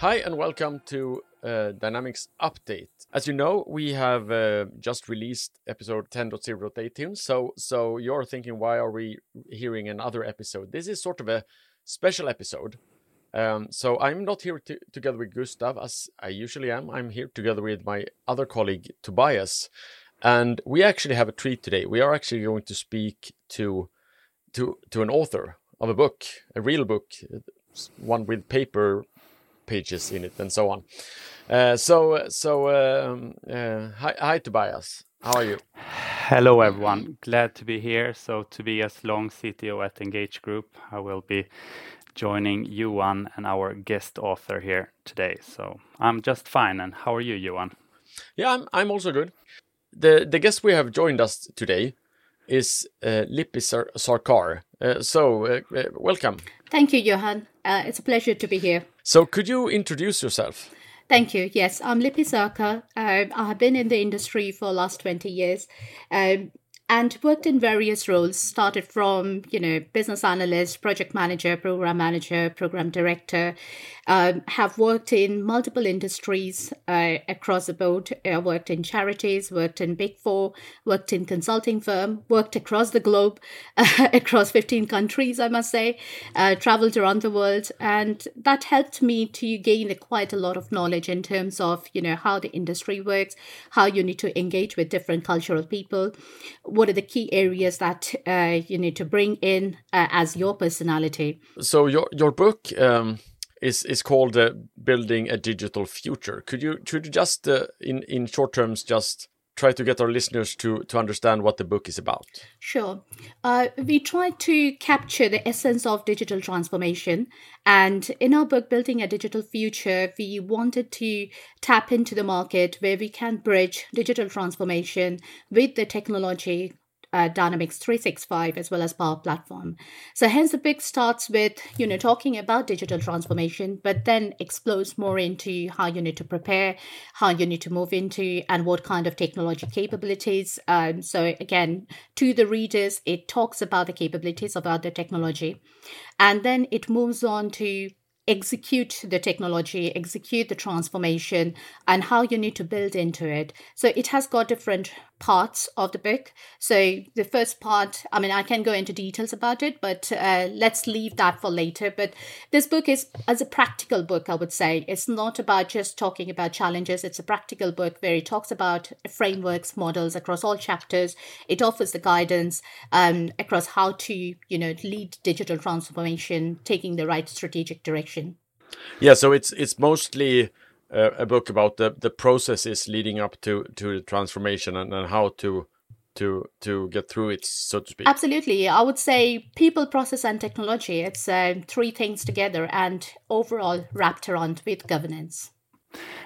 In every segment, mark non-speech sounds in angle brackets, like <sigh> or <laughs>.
Hi, and welcome to uh, Dynamics Update. As you know, we have uh, just released episode 10.0.18. So, so you're thinking, why are we hearing another episode? This is sort of a special episode. Um, so I'm not here to, together with Gustav as I usually am. I'm here together with my other colleague Tobias, and we actually have a treat today. We are actually going to speak to to to an author of a book, a real book, one with paper pages in it and so on. Uh, so so um, uh, hi, hi Tobias, how are you? Hello everyone, glad to be here. So Tobias Long, CTO at Engage Group. I will be joining Johan and our guest author here today. So I'm just fine. And how are you, Johan? Yeah, I'm I'm also good. The the guest we have joined us today is uh, Lipi Sar- Sarkar. Uh, so uh, uh, welcome. Thank you, Johan. Uh, it's a pleasure to be here. So, could you introduce yourself? Thank you. Yes, I'm Lipi Sarkar. Uh, I have been in the industry for the last 20 years. Um, and worked in various roles started from you know business analyst project manager program manager program director um, have worked in multiple industries uh, across the board. Uh, worked in charities worked in big four worked in consulting firm worked across the globe <laughs> across 15 countries i must say uh, traveled around the world and that helped me to gain quite a lot of knowledge in terms of you know how the industry works how you need to engage with different cultural people what are the key areas that uh, you need to bring in uh, as your personality? So your your book um, is is called uh, "Building a Digital Future." Could you could you just uh, in in short terms just try to get our listeners to to understand what the book is about? Sure. Uh, we try to capture the essence of digital transformation, and in our book, Building a Digital Future, we wanted to tap into the market where we can bridge digital transformation with the technology uh, Dynamics 365 as well as Power Platform. So hence the book starts with, you know, talking about digital transformation, but then explores more into how you need to prepare, how you need to move into, and what kind of technology capabilities. Um, so again, to the readers, it talks about the capabilities about the technology. And then it moves on to execute the technology, execute the transformation, and how you need to build into it. So it has got different parts of the book. So the first part, I mean, I can go into details about it, but uh, let's leave that for later. But this book is as a practical book, I would say. It's not about just talking about challenges. It's a practical book where it talks about frameworks, models across all chapters. It offers the guidance um, across how to, you know, lead digital transformation, taking the right strategic direction. Yeah, so it's it's mostly uh, a book about the the processes leading up to to the transformation and, and how to to to get through it so to speak. Absolutely. I would say people process and technology it's uh, three things together and overall wrapped around with governance.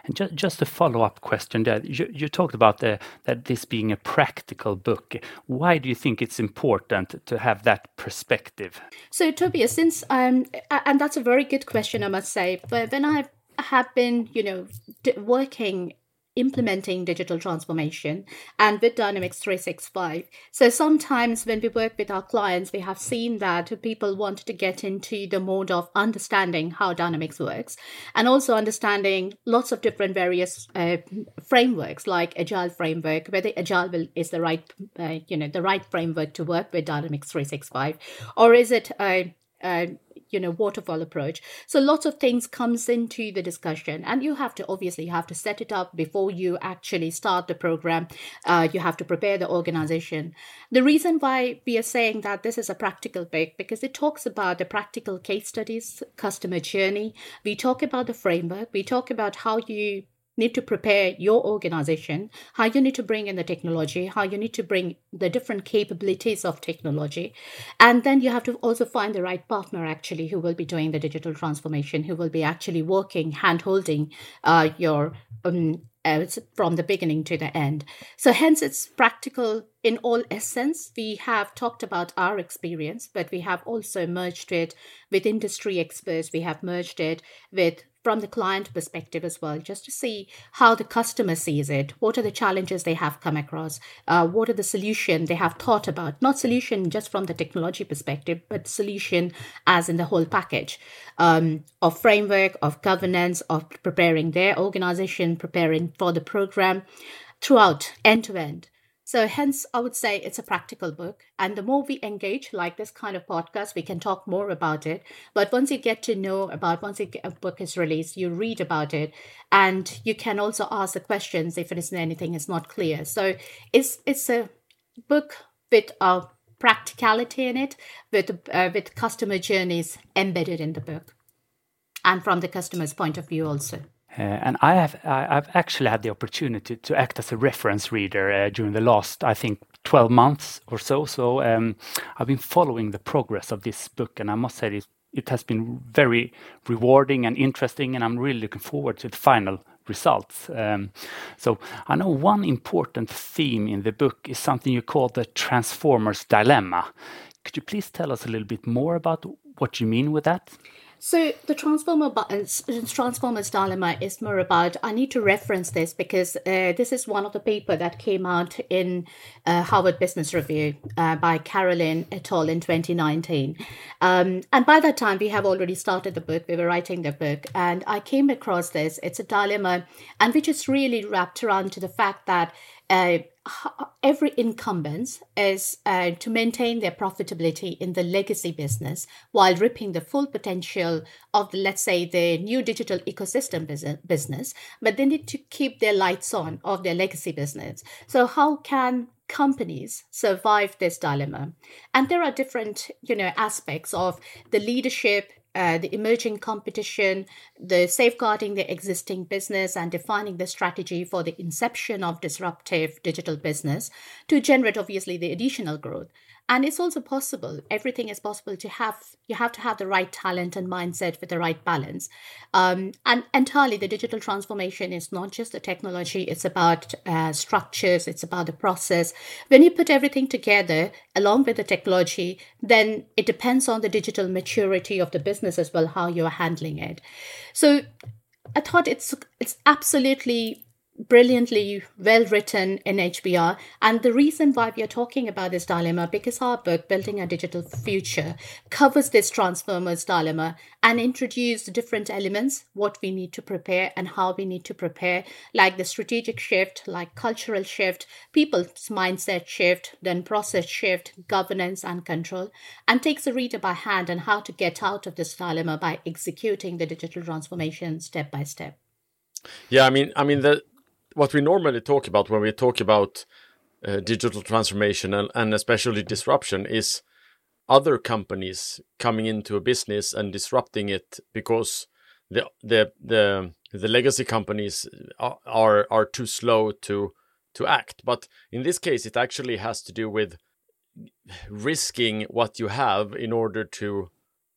And just, just a follow-up question there. You, you talked about the, that this being a practical book. Why do you think it's important to have that perspective? So tobias since um and that's a very good question i must say but when i have been, you know, d- working implementing digital transformation and with Dynamics 365. So sometimes when we work with our clients, we have seen that people want to get into the mode of understanding how Dynamics works and also understanding lots of different various uh, frameworks like Agile framework, whether Agile will, is the right, uh, you know, the right framework to work with Dynamics 365, or is it a you know waterfall approach. So lots of things comes into the discussion and you have to obviously have to set it up before you actually start the program. Uh, you have to prepare the organization. The reason why we are saying that this is a practical book because it talks about the practical case studies customer journey. We talk about the framework. We talk about how you need to prepare your organization, how you need to bring in the technology, how you need to bring the different capabilities of technology. And then you have to also find the right partner actually who will be doing the digital transformation, who will be actually working, hand holding uh, your um, uh, from the beginning to the end. So, hence, it's practical in all essence. We have talked about our experience, but we have also merged it with industry experts. We have merged it with from the client perspective as well, just to see how the customer sees it. What are the challenges they have come across? Uh, what are the solution they have thought about? Not solution just from the technology perspective, but solution as in the whole package um, of framework, of governance, of preparing their organization, preparing for the program throughout end to end. So, hence, I would say it's a practical book. And the more we engage, like this kind of podcast, we can talk more about it. But once you get to know about, once a book is released, you read about it, and you can also ask the questions if it is anything is not clear. So, it's it's a book with a practicality in it, with uh, with customer journeys embedded in the book, and from the customer's point of view also. Uh, and I have I've actually had the opportunity to act as a reference reader uh, during the last I think 12 months or so. So um, I've been following the progress of this book, and I must say it, it has been very rewarding and interesting, and I'm really looking forward to the final results. Um, so I know one important theme in the book is something you call the Transformers dilemma. Could you please tell us a little bit more about what you mean with that? So the transformer transformers dilemma is more about. I need to reference this because uh, this is one of the paper that came out in uh, Harvard Business Review uh, by Carolyn et al. in 2019. Um, and by that time, we have already started the book. We were writing the book, and I came across this. It's a dilemma, and which is really wrapped around to the fact that uh, every incumbent is uh, to maintain their profitability in the legacy business while reaping the full potential of, the, let's say, the new digital ecosystem business, but they need to keep their lights on of their legacy business. So, how can companies survive this dilemma and there are different you know aspects of the leadership uh, the emerging competition, the safeguarding the existing business, and defining the strategy for the inception of disruptive digital business to generate, obviously, the additional growth. And it's also possible everything is possible to have you have to have the right talent and mindset with the right balance. Um, and entirely the digital transformation is not just the technology it's about uh, structures it's about the process. When you put everything together along with the technology then it depends on the digital maturity of the business as well how you're handling it. So i thought it's it's absolutely brilliantly well written in HBR. And the reason why we are talking about this dilemma, because our book, Building a Digital Future, covers this Transformers dilemma and introduce different elements, what we need to prepare and how we need to prepare, like the strategic shift, like cultural shift, people's mindset shift, then process shift, governance and control, and takes a reader by hand on how to get out of this dilemma by executing the digital transformation step by step. Yeah, I mean, I mean the what we normally talk about when we talk about uh, digital transformation and, and especially disruption is other companies coming into a business and disrupting it because the the the the legacy companies are are, are too slow to to act. But in this case it actually has to do with risking what you have in order to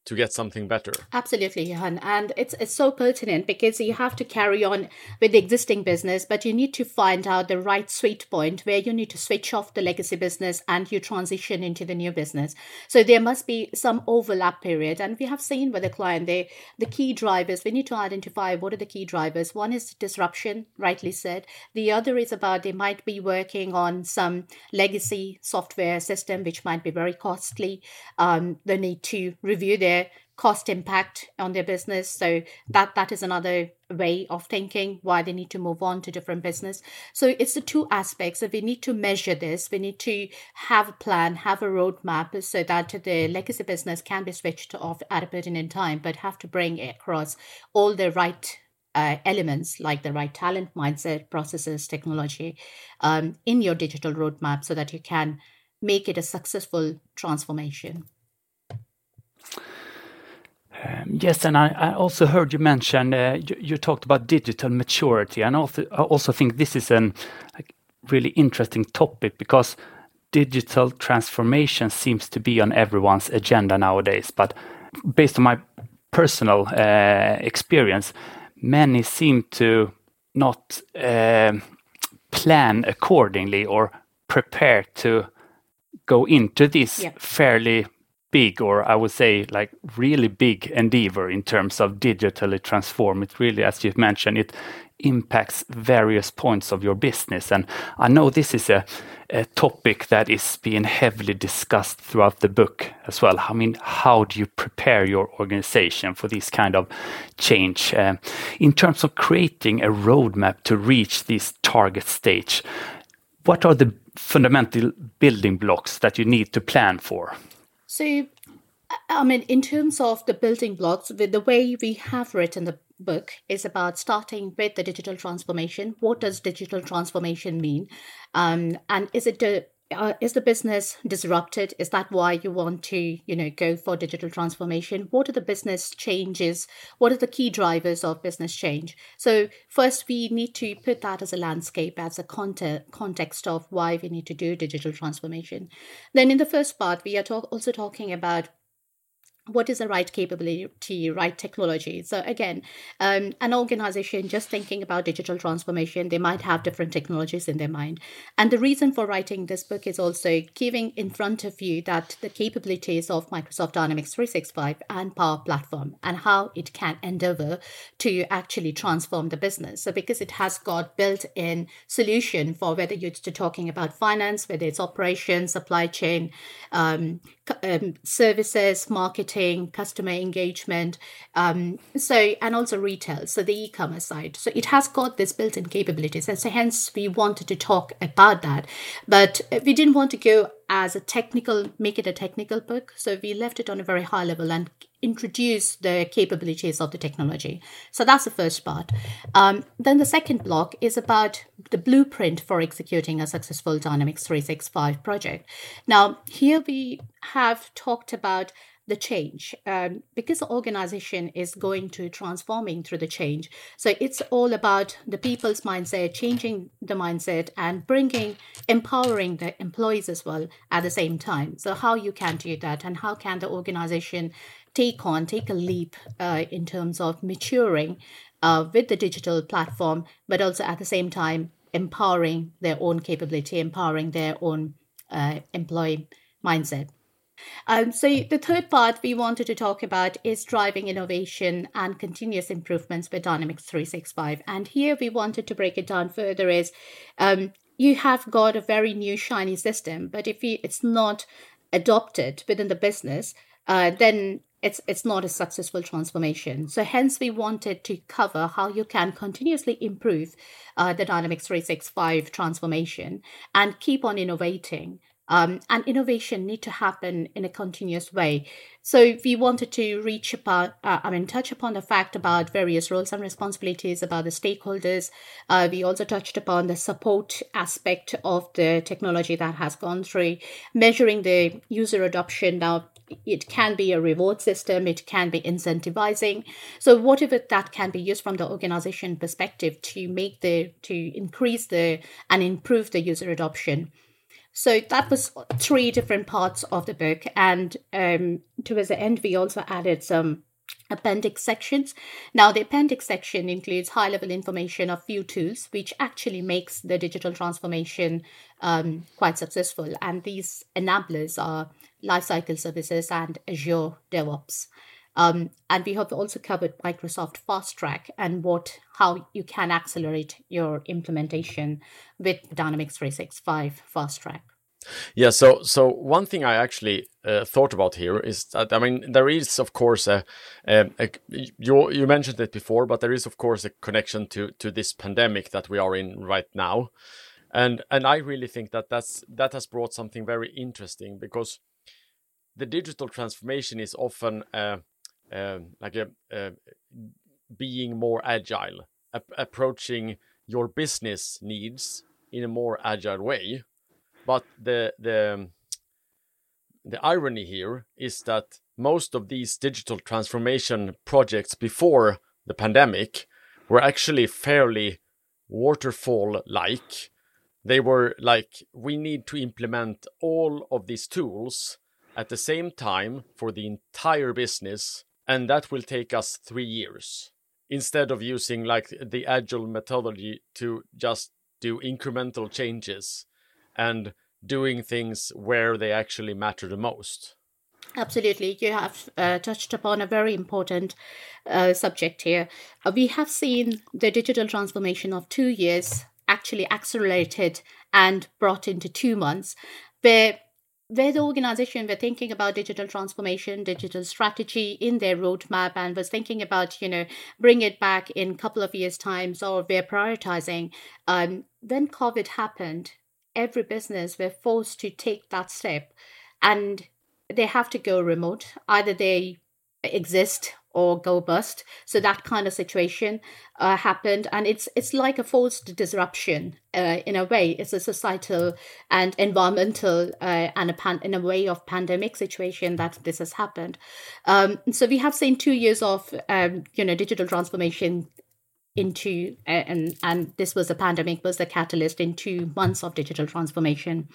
to get something better. Absolutely, Johan. And it's it's so pertinent because you have to carry on with the existing business, but you need to find out the right sweet point where you need to switch off the legacy business and you transition into the new business. So there must be some overlap period. And we have seen with the client they the key drivers, we need to identify what are the key drivers. One is disruption, rightly said. The other is about they might be working on some legacy software system which might be very costly. Um, they need to review their their cost impact on their business. So that that is another way of thinking why they need to move on to different business. So it's the two aspects. So we need to measure this. We need to have a plan have a roadmap so that the legacy business can be switched off at a point in time but have to bring across all the right uh, elements like the right talent mindset processes technology um, in your digital roadmap so that you can make it a successful transformation yes, and I, also heard you mention uh, you, talked about digital maturity, and also I also think this is a really interesting topic because digital transformation seems to be on everyone's agenda nowadays. But based on my personal uh, experience, many seem to not uh, plan accordingly or prepare to go into this fairly big, or I would say like really big endeavor in terms of digitally transform. It really, as you've mentioned, it impacts various points of your business. And I know this is a, a topic that is being heavily discussed throughout the book as well. I mean, how do you prepare your organization for this kind of change uh, in terms of creating a roadmap to reach this target stage? What are the fundamental building blocks that you need to plan for? So, I mean, in terms of the building blocks, with the way we have written the book is about starting with the digital transformation. What does digital transformation mean? Um, and is it the uh, is the business disrupted? Is that why you want to you know go for digital transformation? What are the business changes? What are the key drivers of business change? So first we need to put that as a landscape as a context context of why we need to do digital transformation. Then in the first part we are talk- also talking about what is the right capability, right technology? So again, um, an organization just thinking about digital transformation, they might have different technologies in their mind. And the reason for writing this book is also giving in front of you that the capabilities of Microsoft Dynamics 365 and Power Platform and how it can endeavor to actually transform the business. So because it has got built-in solution for whether you're talking about finance, whether it's operations, supply chain, um, um, services, marketing, customer engagement, um, so and also retail, so the e-commerce side. So it has got this built-in capabilities, and so hence we wanted to talk about that, but we didn't want to go as a technical, make it a technical book. So we left it on a very high level and introduce the capabilities of the technology. So that's the first part. Um, then the second block is about the blueprint for executing a successful Dynamics 365 project. Now, here we have talked about the change um, because the organization is going to transforming through the change so it's all about the people's mindset changing the mindset and bringing empowering the employees as well at the same time so how you can do that and how can the organization take on take a leap uh, in terms of maturing uh, with the digital platform but also at the same time empowering their own capability empowering their own uh, employee mindset um, so the third part we wanted to talk about is driving innovation and continuous improvements with Dynamics 365. And here we wanted to break it down further is um, you have got a very new shiny system, but if you, it's not adopted within the business, uh, then it's it's not a successful transformation. So hence we wanted to cover how you can continuously improve uh, the Dynamics 365 transformation and keep on innovating um, and innovation need to happen in a continuous way. So we wanted to reach upon, uh, I mean, touch upon the fact about various roles and responsibilities about the stakeholders. Uh, we also touched upon the support aspect of the technology that has gone through, measuring the user adoption. Now, it can be a reward system, it can be incentivizing. So whatever that can be used from the organization perspective to make the to increase the and improve the user adoption. So that was three different parts of the book. And um, towards the end, we also added some appendix sections. Now, the appendix section includes high level information of few tools, which actually makes the digital transformation um, quite successful. And these enablers are Lifecycle Services and Azure DevOps. Um, and we have also covered Microsoft Fast Track and what how you can accelerate your implementation with Dynamics 365 Fast Track. Yeah, so so one thing I actually uh, thought about here is that I mean there is of course a, a, a, you you mentioned it before, but there is of course a connection to to this pandemic that we are in right now, and and I really think that that's that has brought something very interesting because the digital transformation is often uh, um, like a, uh, being more agile, approaching your business needs in a more agile way. But the the the irony here is that most of these digital transformation projects before the pandemic were actually fairly waterfall like. They were like, we need to implement all of these tools at the same time for the entire business and that will take us three years instead of using like the agile methodology to just do incremental changes and doing things where they actually matter the most Absolutely. You have uh, touched upon a very important uh, subject here. Uh, we have seen the digital transformation of two years actually accelerated and brought into two months, where where the organization were thinking about digital transformation, digital strategy in their roadmap, and was thinking about, you know, bring it back in a couple of years' times, or we're prioritizing. Um, when COVID happened, every business were forced to take that step, and they have to go remote. Either they exist or go bust. So that kind of situation uh, happened, and it's it's like a forced disruption uh, in a way. It's a societal and environmental uh, and a pan- in a way of pandemic situation that this has happened. Um, so we have seen two years of um, you know digital transformation into and and this was a pandemic was the catalyst in two months of digital transformation.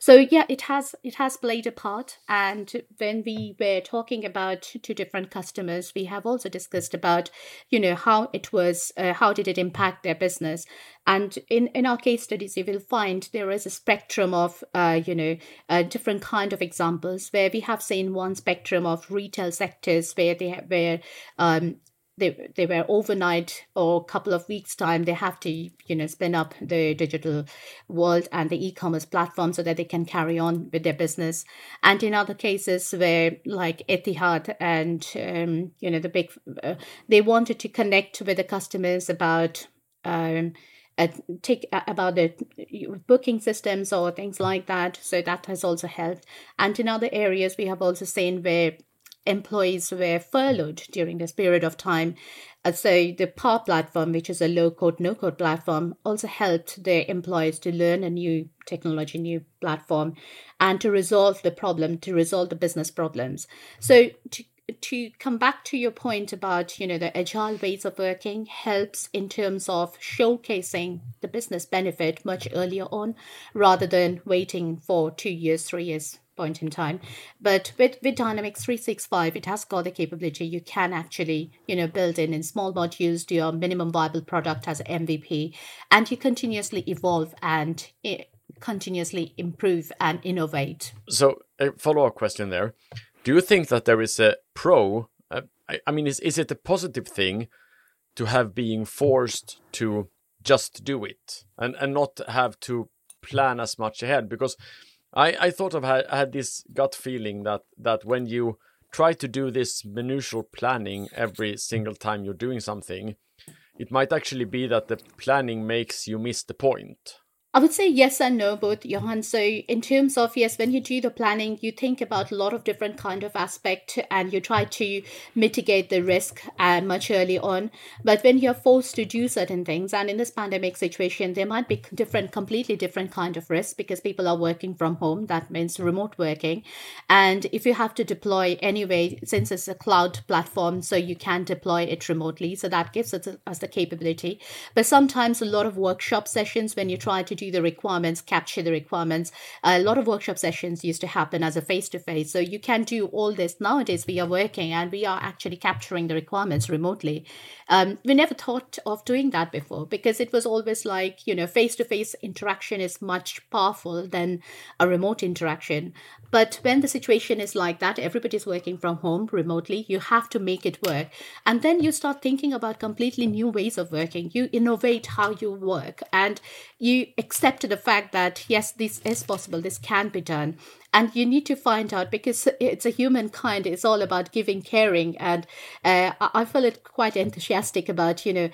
So yeah it has it has played a part. And when we were talking about two different customers we have also discussed about you know how it was uh, how did it impact their business. And in in our case studies you will find there is a spectrum of uh, you know uh, different kind of examples where we have seen one spectrum of retail sectors where they where um, they they were overnight or a couple of weeks time they have to you know spin up the digital world and the e-commerce platform so that they can carry on with their business. And in other cases where like Etihad and um, you know the big uh, they wanted to connect with the customers about um, uh, take uh, about the booking systems or things like that. So that has also helped. And in other areas we have also seen where employees were furloughed during this period of time. And so the Power platform, which is a low code, no code platform, also helped their employees to learn a new technology, new platform, and to resolve the problem, to resolve the business problems. So to to come back to your point about you know the agile ways of working helps in terms of showcasing the business benefit much earlier on rather than waiting for two years three years point in time. But with, with Dynamics 365, it has got the capability you can actually, you know, build in in small modules to your minimum viable product as MVP, and you continuously evolve and eh, continuously improve and innovate. So a follow-up question there. Do you think that there is a pro? Uh, I, I mean, is, is it a positive thing to have being forced to just do it and, and not have to plan as much ahead? Because I, I thought of had, had this gut feeling that that when you try to do this minutial planning every single time you're doing something, it might actually be that the planning makes you miss the point. I would say yes and no, both, Johan. So in terms of yes, when you do the planning, you think about a lot of different kind of aspect and you try to mitigate the risk uh, much early on. But when you're forced to do certain things, and in this pandemic situation, there might be different, completely different kind of risk because people are working from home. That means remote working, and if you have to deploy anyway, since it's a cloud platform, so you can deploy it remotely. So that gives us, us the capability. But sometimes a lot of workshop sessions when you try to do the requirements, capture the requirements. A lot of workshop sessions used to happen as a face to face. So you can do all this nowadays. We are working and we are actually capturing the requirements remotely. Um, we never thought of doing that before because it was always like, you know, face to face interaction is much powerful than a remote interaction. But when the situation is like that, everybody's working from home remotely, you have to make it work. And then you start thinking about completely new ways of working. You innovate how you work and you accept the fact that, yes, this is possible, this can be done. And you need to find out because it's a humankind, it's all about giving, caring. And uh, I feel it quite enthusiastic about, you know,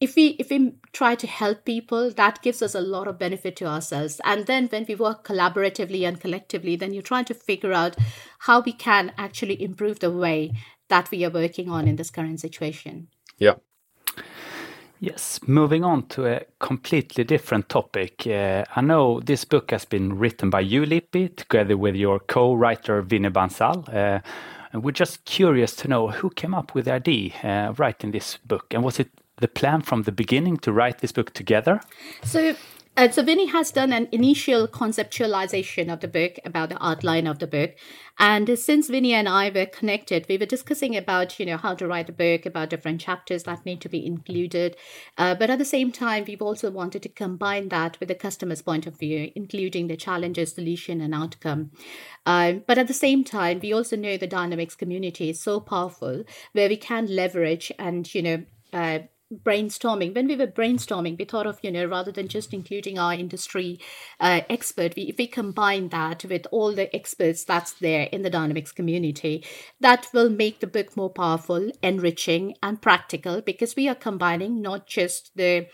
if we if we try to help people that gives us a lot of benefit to ourselves and then when we work collaboratively and collectively then you're trying to figure out how we can actually improve the way that we are working on in this current situation yeah Yes, moving on to a completely different topic. Uh, I know this book has been written by you, Lipi, together with your co-writer Vinny Bansal. Uh, and we're just curious to know who came up with the idea uh, of writing this book, and was it the plan from the beginning to write this book together? So Uh, so Vinny has done an initial conceptualization of the book about the outline of the book, and since Vinny and I were connected, we were discussing about you know how to write a book, about different chapters that need to be included, uh, but at the same time, we've also wanted to combine that with the customer's point of view, including the challenges, solution, and outcome. Um, but at the same time, we also know the Dynamics community is so powerful where we can leverage and you know. Uh, brainstorming. When we were brainstorming we thought of you know rather than just including our industry uh, expert we, if we combine that with all the experts that's there in the dynamics community that will make the book more powerful enriching and practical because we are combining not just the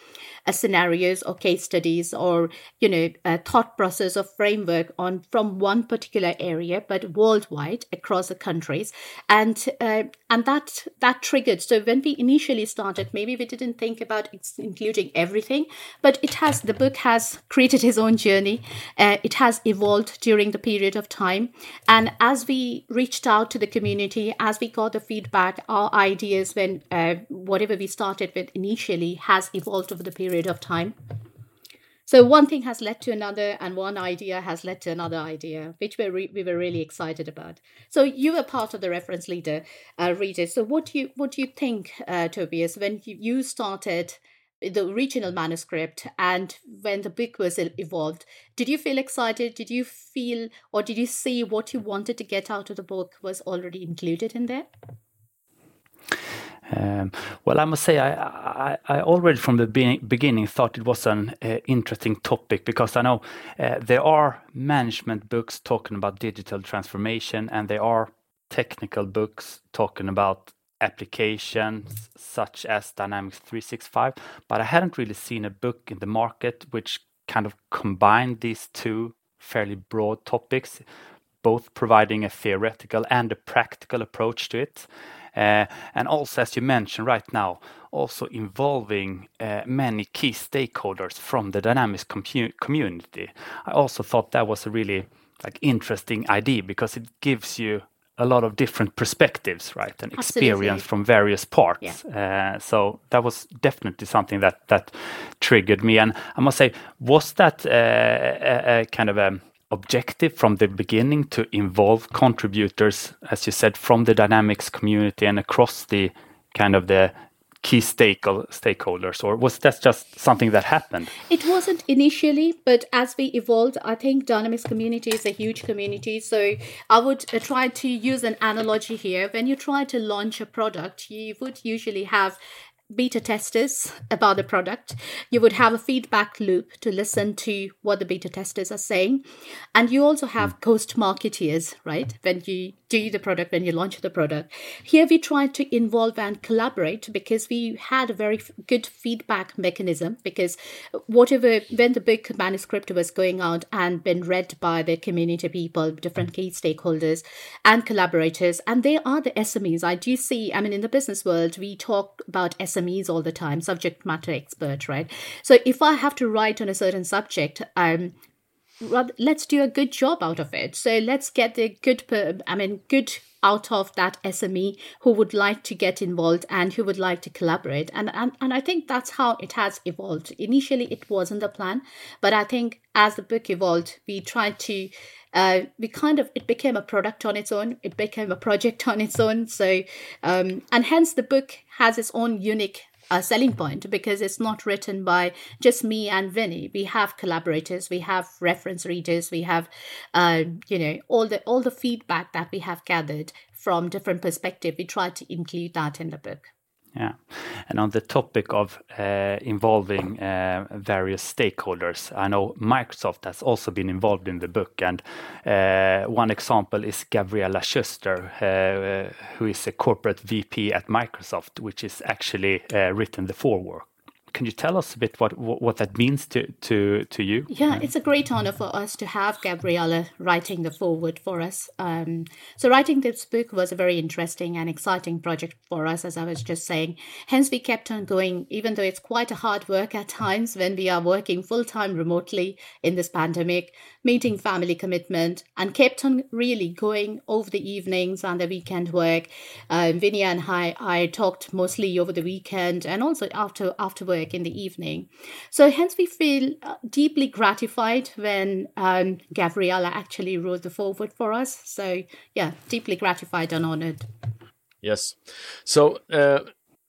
uh, scenarios or case studies or you know a thought process or framework on from one particular area but worldwide across the countries. And uh, and that that triggered. So when we initially started maybe we didn't think about including everything, but it has, the book has created his own journey. Uh, it has evolved during the period of time. And as we reached out to the community, as we got the feedback, our ideas, when uh, whatever we started with initially has evolved over the period of time. So one thing has led to another, and one idea has led to another idea, which we re- we were really excited about. So you were part of the reference leader, uh. So what do you what do you think, uh, Tobias, when you, you started the original manuscript and when the book was evolved? Did you feel excited? Did you feel, or did you see what you wanted to get out of the book was already included in there? Um, well, I must say, I, I, I already from the be beginning thought it was an uh, interesting topic because I know uh, there are management books talking about digital transformation, and there are technical books talking about applications such as Dynamics 365. But I hadn't really seen a book in the market which kind of combined these two fairly broad topics, both providing a theoretical and a practical approach to it. Uh, and also, as you mentioned right now, also involving uh, many key stakeholders from the Dynamics community. I also thought that was a really like interesting idea because it gives you a lot of different perspectives, right, and experience from various parts. Yeah. Uh, so that was definitely something that that triggered me. And I must say, was that uh, a, a, kind of a objective from the beginning to involve contributors, as you said, from the Dynamics community and across the kind of the key stakeholders, or was that just something that happened? It wasn't initially, but as we evolved, I think Dynamics community is a huge community. So I would uh, try to use an analogy here. When you try to launch a product, you would usually have beta testers about the product. You would have a feedback loop to listen to what the beta testers are saying. And you also have hmm. ghost marketeers, right? When you do the product, when you launch the product. Here we tried to involve and collaborate because we had a very good feedback mechanism because whatever, when the book manuscript was going out and been read by the community people, different key stakeholders and collaborators, and they are the SMEs. I do see, I mean, in the business world, we talk about SMEs SMEs all the time, subject matter expert, right? So if I have to write on a certain subject, um, let's do a good job out of it. So let's get the good, I mean, good out of that SME who would like to get involved and who would like to collaborate. And, and, and I think that's how it has evolved. Initially, it wasn't the plan, but I think as the book evolved, we tried to uh, we kind of it became a product on its own it became a project <laughs> on its own so um, and hence the book has its own unique uh, selling point because it's not written by just me and Vinny. We have collaborators, we have reference readers, we have, uh, you know, all the all the feedback that we have gathered from different perspective. We try to include that in the book. Yeah. And on the topic of uh, involving uh, various stakeholders, I know Microsoft has also been involved in the book. And uh, one example is Gabriela Schuster, who is a corporate VP at Microsoft, which is actually written the foreword can you tell us a bit what what that means to to to you? Yeah, it's a great honor for us to have Gabriella writing the foreword for us. Um, so writing this book was a very interesting and exciting project for us, as I was just saying. Hence, we kept on going, even though it's quite a hard work at times when we are working full time remotely in this pandemic, meeting family commitment, and kept on really going over the evenings and the weekend work. Um, Vinny and I, I talked mostly over the weekend and also after after work work in the evening. So hence we feel uh, deeply gratified when um, Gabriella actually wrote the foreword for us. So yeah, deeply gratified and honored. Yes. So uh,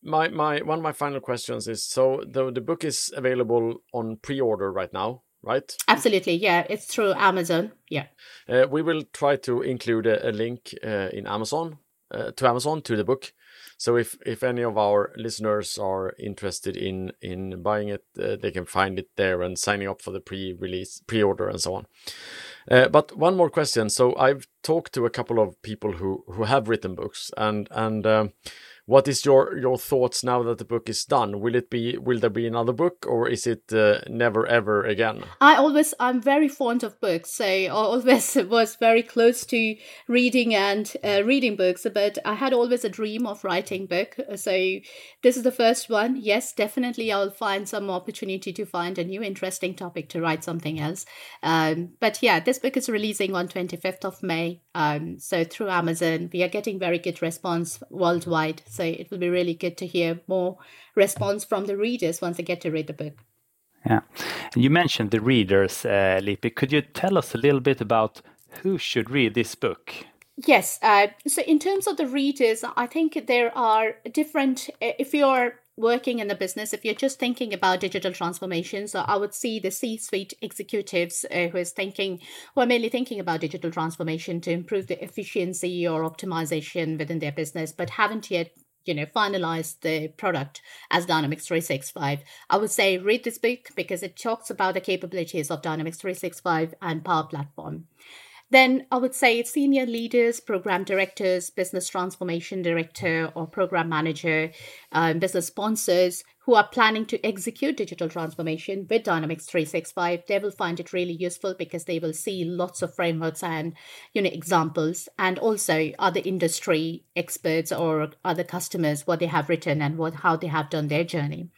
my my one of my final questions is so the the book is available on pre-order right now right? Absolutely yeah it's through amazon yeah. Uh, we will try to include a, a link uh, in amazon uh, to amazon to the book. So if if any of our listeners are interested in in buying it uh, they can find it there and signing up for the pre-release pre-order and so on. Uh, but one more question. So i've talked to a couple of people who who have written books and and um, what is your your thoughts now that the book is done? Will it be will there be another book or is it uh, never ever again? I always i'm very fond of books so i always <laughs> was very close to reading and uh, reading books but i had always a dream of writing book so this is the first one. Yes definitely i'll find some opportunity to find a new interesting topic to write something else. Um, but yeah this book is releasing on 25th of may um, so through amazon we are getting very good response worldwide so it will be really good to hear more response from the readers once they get to read the book. Yeah. and You mentioned the readers, uh, Lipi. Could you tell us a little bit about who should read this book? Yes. Uh, so, in terms of the readers, I think there are different. Uh, if you're working in the business, if you're just thinking about digital transformation, so I would see the C-suite executives uh, who is thinking, who are mainly thinking about digital transformation to improve the efficiency or optimization within their business, but haven't yet you know finalize the product as dynamics 365 i would say read this book because it talks about the capabilities of dynamics 365 and power platform then I would say senior leaders, program directors, business transformation director, or program manager, um, business sponsors who are planning to execute digital transformation with Dynamics 365, they will find it really useful because they will see lots of frameworks and you know examples, and also other industry experts or other customers what they have written and what how they have done their journey.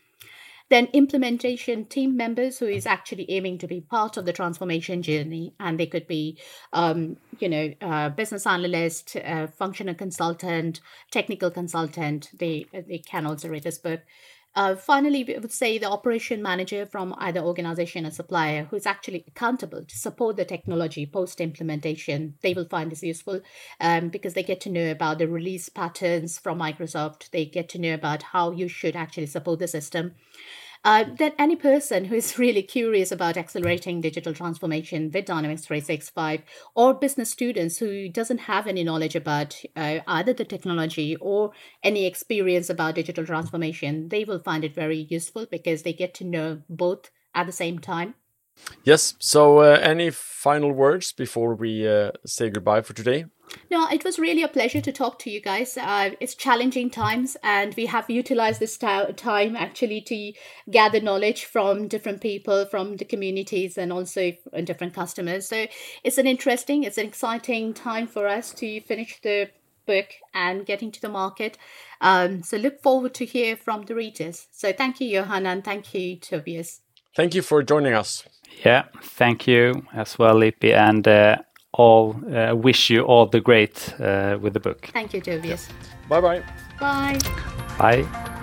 Then implementation team members who is actually aiming to be part of the transformation journey, and they could be, um, you know, uh, business analyst, uh, functional consultant, technical consultant. They they can also read this book. Uh, finally, we would say the operation manager from either organization or supplier who is actually accountable to support the technology post implementation. They will find this useful um, because they get to know about the release patterns from Microsoft. They get to know about how you should actually support the system uh, that any person who is <laughs> really curious about accelerating digital transformation with Dynamics 365 or business students who doesn't have any knowledge about uh, either the technology or any experience about digital transformation, they will find it very useful because they get to know both at the same time. Yes. So, uh, any final words before we uh, say goodbye for today? No, it was really a pleasure to talk to you guys. Uh, it's challenging times, and we have utilized this time actually to gather knowledge from different people, from the communities, and also different customers. So it's an interesting, it's an exciting time for us to finish the book and getting to the market. Um, so look forward to hear from the readers. So thank you, Johanna, and thank you, Tobias. Thank you for joining us. Yeah, thank you as well, Lipi, and. Uh, all uh, wish you all the great uh, with the book. Thank you, Tobias. Bye bye. Bye. Bye.